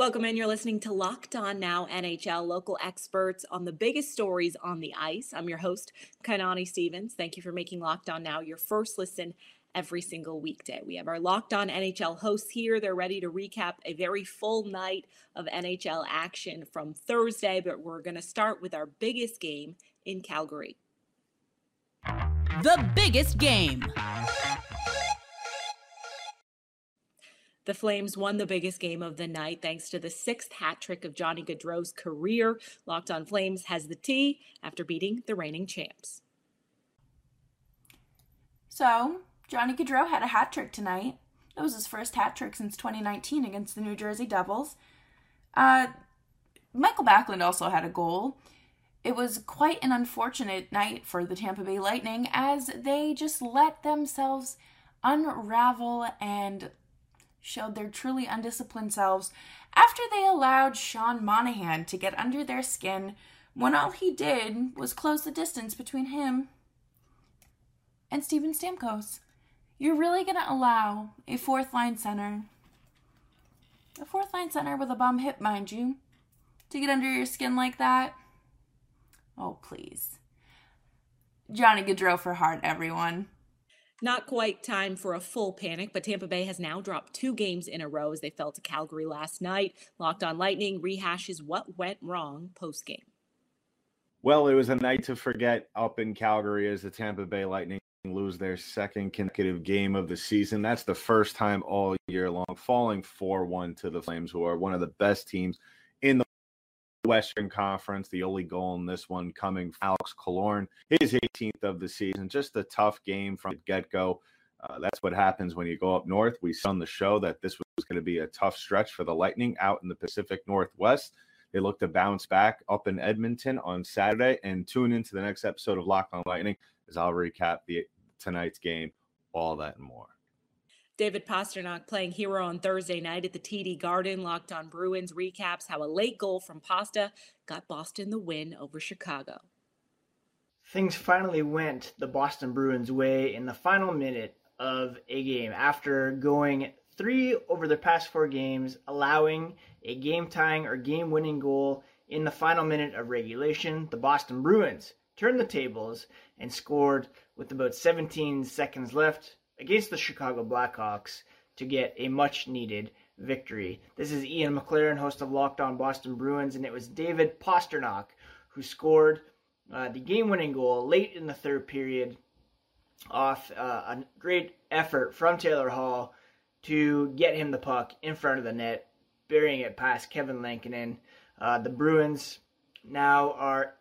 Welcome in. You're listening to Locked On Now NHL, local experts on the biggest stories on the ice. I'm your host, Kainani Stevens. Thank you for making Locked On Now your first listen every single weekday. We have our Locked On NHL hosts here. They're ready to recap a very full night of NHL action from Thursday, but we're going to start with our biggest game in Calgary. The biggest game. The Flames won the biggest game of the night thanks to the sixth hat trick of Johnny Gaudreau's career. Locked on Flames has the T after beating the reigning champs. So, Johnny Gaudreau had a hat trick tonight. That was his first hat trick since 2019 against the New Jersey Devils. Uh, Michael Backlund also had a goal. It was quite an unfortunate night for the Tampa Bay Lightning as they just let themselves unravel and showed their truly undisciplined selves after they allowed Sean Monahan to get under their skin when all he did was close the distance between him and Steven Stamkos. You're really going to allow a fourth line center, a fourth line center with a bum hip, mind you, to get under your skin like that? Oh, please. Johnny Gaudreau for heart, everyone. Not quite time for a full panic, but Tampa Bay has now dropped two games in a row as they fell to Calgary last night. Locked on Lightning rehashes what went wrong post game. Well, it was a night to forget up in Calgary as the Tampa Bay Lightning lose their second consecutive game of the season. That's the first time all year long, falling 4 1 to the Flames, who are one of the best teams Western Conference. The only goal in this one coming Alex Killorn, his 18th of the season. Just a tough game from the get go. Uh, that's what happens when you go up north. We saw on the show that this was going to be a tough stretch for the Lightning out in the Pacific Northwest. They look to bounce back up in Edmonton on Saturday and tune into the next episode of Locked on Lightning as I'll recap the tonight's game, all that and more. David Pastrnak playing hero on Thursday night at the TD Garden. Locked on Bruins recaps how a late goal from Pasta got Boston the win over Chicago. Things finally went the Boston Bruins' way in the final minute of a game after going three over the past four games, allowing a game tying or game winning goal in the final minute of regulation. The Boston Bruins turned the tables and scored with about 17 seconds left against the Chicago Blackhawks to get a much needed victory. This is Ian McLaren, host of Locked On Boston Bruins, and it was David Pastrnak who scored uh, the game winning goal late in the third period off uh, a great effort from Taylor Hall to get him the puck in front of the net, burying it past Kevin Lankinen. Uh, the Bruins now are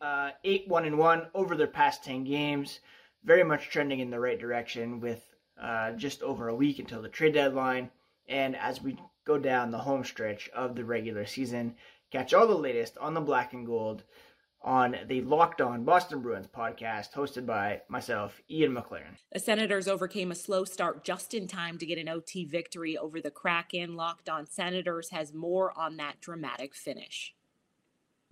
uh, 8 1 and 1 over their past 10 games. Very much trending in the right direction with uh, just over a week until the trade deadline. And as we go down the home stretch of the regular season, catch all the latest on the black and gold on the Locked On Boston Bruins podcast hosted by myself, Ian McLaren. The Senators overcame a slow start just in time to get an OT victory over the Kraken. Locked On Senators has more on that dramatic finish.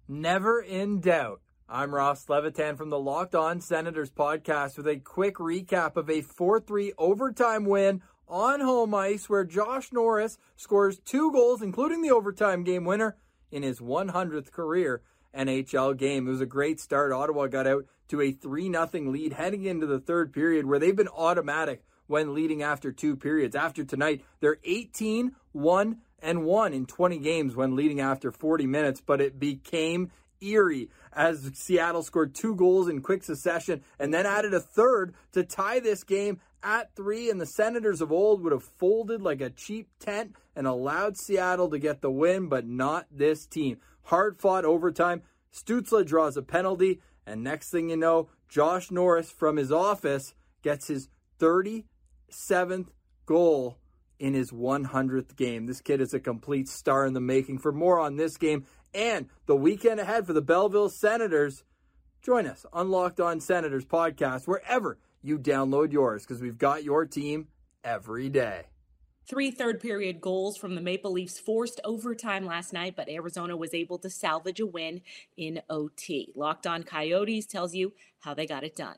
Never in doubt. I'm Ross Levitan from the Locked On Senators podcast with a quick recap of a 4 3 overtime win on home ice where Josh Norris scores two goals, including the overtime game winner, in his 100th career NHL game. It was a great start. Ottawa got out to a 3 0 lead heading into the third period where they've been automatic when leading after two periods. After tonight, they're 18 1 and 1 in 20 games when leading after 40 minutes, but it became eerie as Seattle scored two goals in quick succession and then added a third to tie this game at three. And the Senators of old would have folded like a cheap tent and allowed Seattle to get the win, but not this team. Hard fought overtime. Stützle draws a penalty. And next thing you know, Josh Norris from his office gets his 37th goal in his 100th game. This kid is a complete star in the making. For more on this game and the weekend ahead for the Belleville Senators. Join us on Locked On Senators podcast wherever you download yours because we've got your team every day. Three third period goals from the Maple Leafs forced overtime last night, but Arizona was able to salvage a win in OT. Locked On Coyotes tells you how they got it done.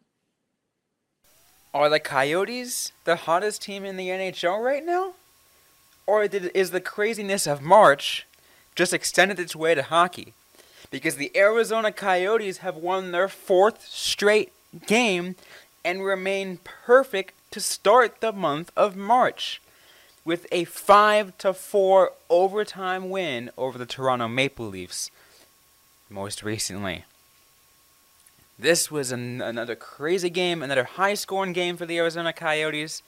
Are the Coyotes the hottest team in the NHL right now? Or did, is the craziness of March just extended its way to hockey because the Arizona Coyotes have won their fourth straight game and remain perfect to start the month of March with a 5 to 4 overtime win over the Toronto Maple Leafs most recently. This was an, another crazy game, another high scoring game for the Arizona Coyotes.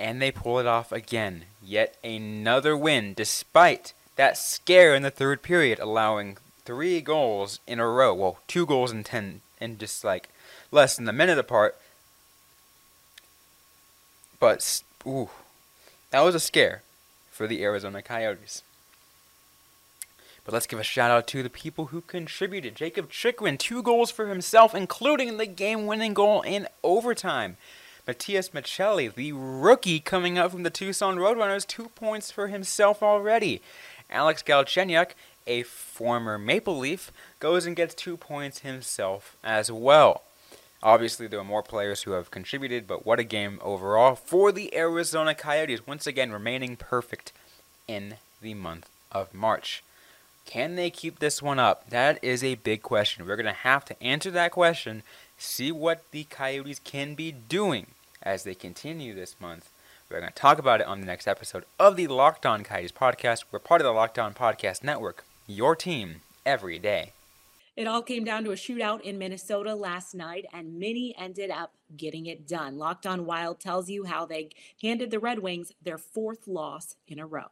And they pull it off again. Yet another win, despite that scare in the third period, allowing three goals in a row. Well, two goals in ten, in just like less than a minute apart. But, ooh, that was a scare for the Arizona Coyotes. But let's give a shout out to the people who contributed. Jacob Chychrun, two goals for himself, including the game winning goal in overtime. Matias Maccelli, the rookie coming up from the Tucson Roadrunners, two points for himself already. Alex Galchenyuk, a former Maple Leaf, goes and gets two points himself as well. Obviously, there are more players who have contributed, but what a game overall for the Arizona Coyotes, once again remaining perfect in the month of March. Can they keep this one up? That is a big question. We're going to have to answer that question, see what the Coyotes can be doing as they continue this month. We're going to talk about it on the next episode of the Locked On Coyotes podcast. We're part of the Locked On Podcast Network, your team every day. It all came down to a shootout in Minnesota last night, and Mini ended up getting it done. Locked on Wild tells you how they handed the Red Wings their fourth loss in a row.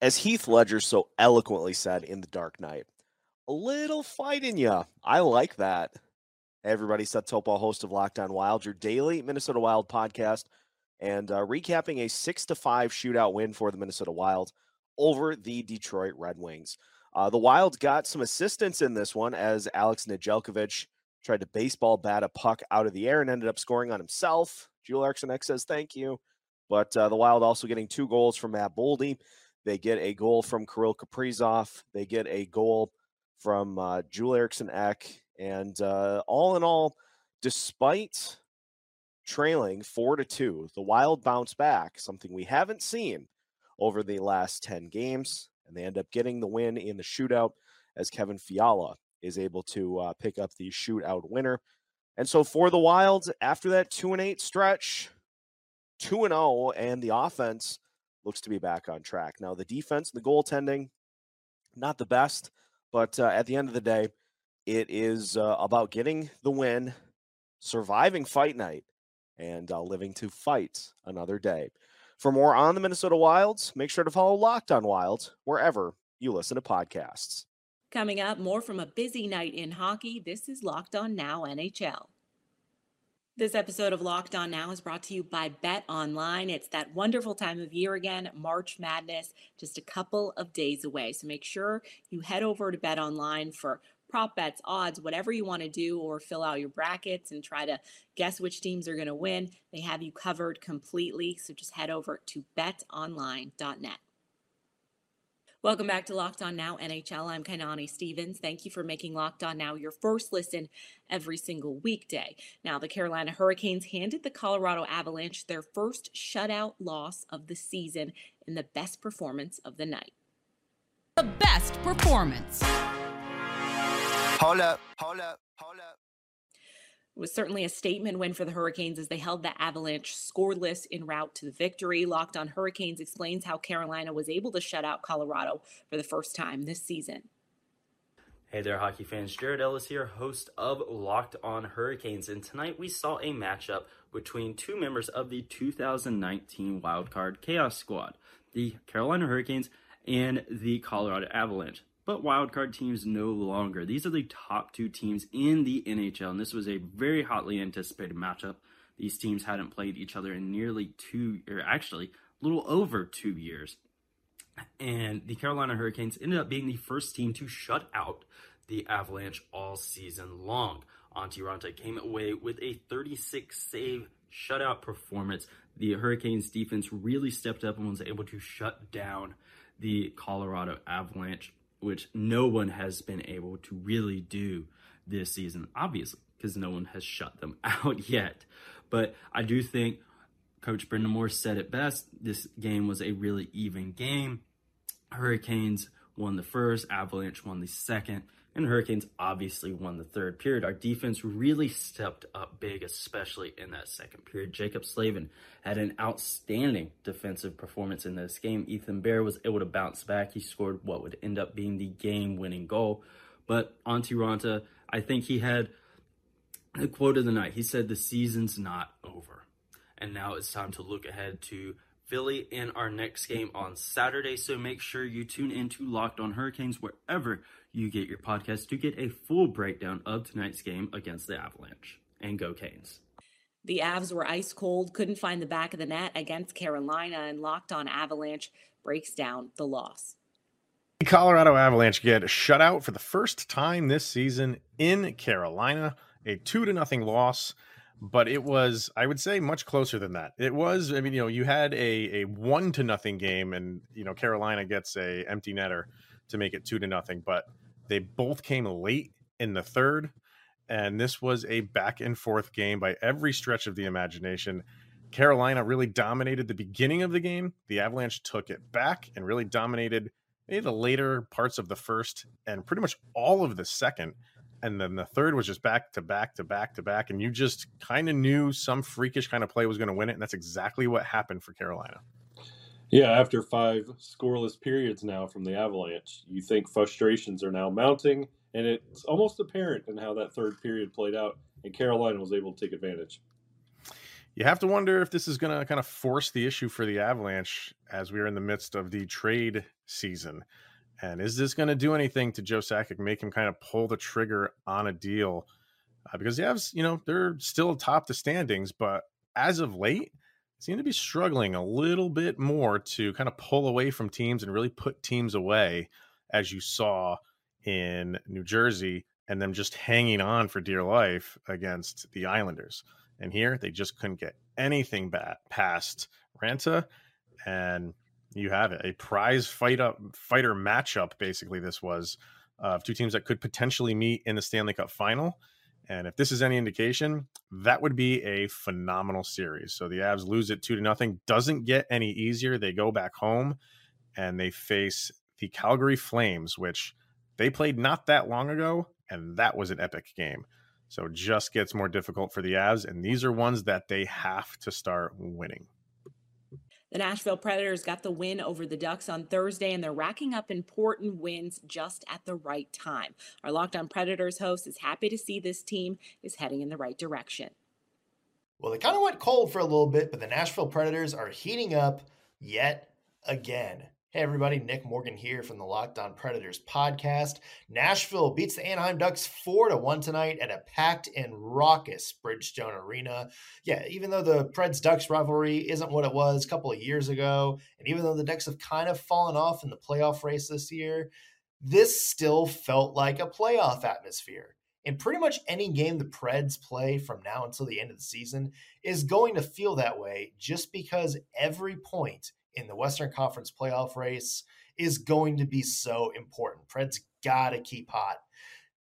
As Heath Ledger so eloquently said in The Dark Knight, a little fight in ya. I like that. Everybody, Seth Topal, host of Locked On Wild, your daily Minnesota Wild podcast, and uh, recapping a six to five shootout win for the Minnesota Wild over the Detroit Red Wings. Uh, the Wild got some assistance in this one as Alex Nedeljkovic tried to baseball bat a puck out of the air and ended up scoring on himself. Joel Eriksson Ek says thank you. But uh, the Wild also getting two goals from Matt Boldy. They get a goal from Kirill Kaprizov. They get a goal from uh, Joel Eriksson Ek. And uh, all in all, despite trailing four to two, the Wild bounce back, something we haven't seen over the last 10 games and they end up getting the win in the shootout as Kevin Fiala is able to uh, pick up the shootout winner. And so for the Wild, after that two and eight stretch, two and zero, oh, and the offense looks to be back on track. Now the defense, and the goaltending, not the best, but uh, at the end of the day, it is uh, about getting the win, surviving fight night, and uh, living to fight another day. For more on the Minnesota Wilds, make sure to follow Locked on Wilds wherever you listen to podcasts. Coming up, more from a busy night in hockey. This is Locked On Now NHL. This episode of Locked On Now is brought to you by Bet Online. It's that wonderful time of year again, March Madness, just a couple of days away. So make sure you head over to Bet Online for prop bets, odds, whatever you want to do, or fill out your brackets and try to guess which teams are going to win. They have you covered completely. So just head over to betonline.net. Welcome back to Locked On Now NHL. I'm Kainani Stevens. Thank you for making Locked On Now your first listen every single weekday. Now, the Carolina Hurricanes handed the Colorado Avalanche their first shutout loss of the season in the best performance of the night. The best performance. Hold up, hold up, hold up. It was certainly a statement win for the Hurricanes as they held the Avalanche scoreless en route to the victory. Locked on Hurricanes explains how Carolina was able to shut out Colorado for the first time this season. Hey there, hockey fans. Jared Ellis here, host of Locked on Hurricanes. And tonight we saw a matchup between two members of the 2019 Wildcard Chaos Squad the Carolina Hurricanes and the Colorado Avalanche but wildcard teams no longer. These are the top two teams in the NHL, and this was a very hotly anticipated matchup. These teams hadn't played each other in nearly two, or actually a little over two years. And the Carolina Hurricanes ended up being the first team to shut out the Avalanche all season long. Antti Raanta came away with a 36 save shutout performance. The Hurricanes defense really stepped up and was able to shut down the Colorado Avalanche which no one has been able to really do this season, obviously, because no one has shut them out yet. But I do think Coach Brind'Amour said it best. This game was a really even game. Hurricanes won the first, Avalanche won the second, and Hurricanes obviously won the third period. Our defense really stepped up big, especially in that second period. Jaccob Slavin had an outstanding defensive performance in this game. Ethan Bear was able to bounce back. He scored what would end up being the game winning goal. But Antti Raanta, I think he had the quote of the night. He said, The season's not over. And now it's time to look ahead to Philly in our next game on Saturday. So make sure you tune into Locked on Hurricanes wherever you get your podcast to get a full breakdown of tonight's game against the Avalanche. And go Canes. The Avs were ice cold, couldn't find the back of the net against Carolina, and Locked on Avalanche breaks down the loss. The Colorado Avalanche get shut out for the first time this season in Carolina, a two to nothing loss but it was i would say much closer than that it was i mean you know you had a a one to nothing game and you know carolina gets a empty netter to make it two to nothing but they both came late in the third and this was a back and forth game by every stretch of the imagination. Carolina really dominated the beginning of the game. The avalanche took it back and really dominated maybe the later parts of the first and pretty much all of the second and then the third was just back to back to back to back and you just kind of knew some freakish kind of play was going to win it and that's exactly what happened for carolina yeah after five scoreless periods now from the avalanche you think frustrations are now mounting and it's almost apparent in how that third period played out and carolina was able to take advantage you have to wonder if this is going to kind of force the issue for the avalanche as we are in the midst of the trade season and is this going to do anything to Joe Sakic, make him kind of pull the trigger on a deal? Uh, because the Avs, you know, they're still atop the standings, but as of late, seem to be struggling a little bit more to kind of pull away from teams and really put teams away, as you saw in New Jersey, and them just hanging on for dear life against the Islanders. And here, they just couldn't get anything back past Raanta, and you have it a prize fight up fighter matchup basically this was of two teams that could potentially meet in the stanley cup final and if this is any indication that would be a phenomenal series. So the avs lose it two to nothing doesn't get any easier. They go back home and they face the calgary flames which they played not that long ago and that was an epic game. So just gets more difficult for the avs and these are ones that they have to start winning the Nashville Predators got the win over the Ducks on Thursday, and they're racking up important wins just at the right time. Our Locked On Predators host is happy to see this team is heading in the right direction. Well, they kind of went cold for a little bit, but the Nashville Predators are heating up yet again. Hey, everybody, Nick Morgan here from the Locked On Predators podcast. Nashville beats the Anaheim Ducks 4 to 1 tonight at a packed and raucous Bridgestone Arena. Yeah, even though the Preds Ducks rivalry isn't what it was a couple of years ago, and even though the Ducks have kind of fallen off in the playoff race this year, this still felt like a playoff atmosphere. And pretty much any game the Preds play from now until the end of the season is going to feel that way just because every point in the Western Conference playoff race is going to be so important. Preds got to keep hot.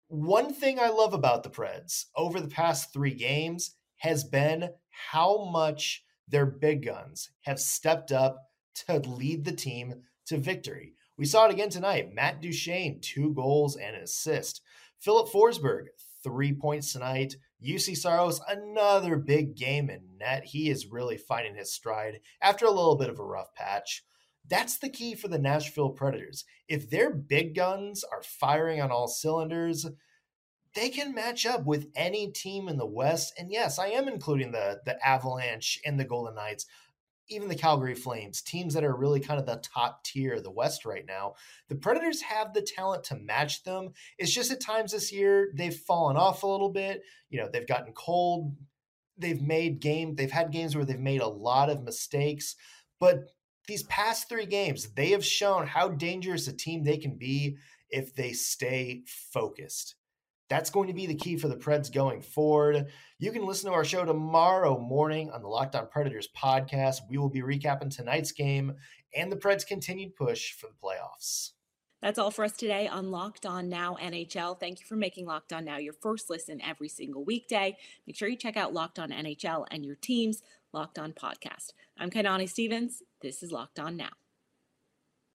One thing I love about the Preds over the past three games has been how much their big guns have stepped up to lead the team to victory. We saw it again tonight. Matt Duchene, two goals and an assist. Filip Forsberg, three points tonight. Juuse Saros, another big game in net. He is really finding his stride after a little bit of a rough patch. That's the key for the Nashville Predators. If their big guns are firing on all cylinders, they can match up with any team in the West. And yes, I am including the the Avalanche and the Golden Knights even the Calgary Flames, teams that are really kind of the top tier of the West right now, the Predators have the talent to match them. It's just at times this year they've fallen off a little bit. You know, they've gotten cold. They've made game, they've had games where they've made a lot of mistakes, but these past 3 games, they have shown how dangerous a team they can be if they stay focused. That's going to be the key for the Preds going forward. You can listen to our show tomorrow morning on the Locked On Predators podcast. We will be recapping tonight's game and the Preds' continued push for the playoffs. That's all for us today on Locked On Now NHL. Thank you for making Locked On Now your first listen every single weekday. Make sure you check out Locked On NHL and your team's Locked On podcast. I'm Kainani Stevens. This is Locked On Now.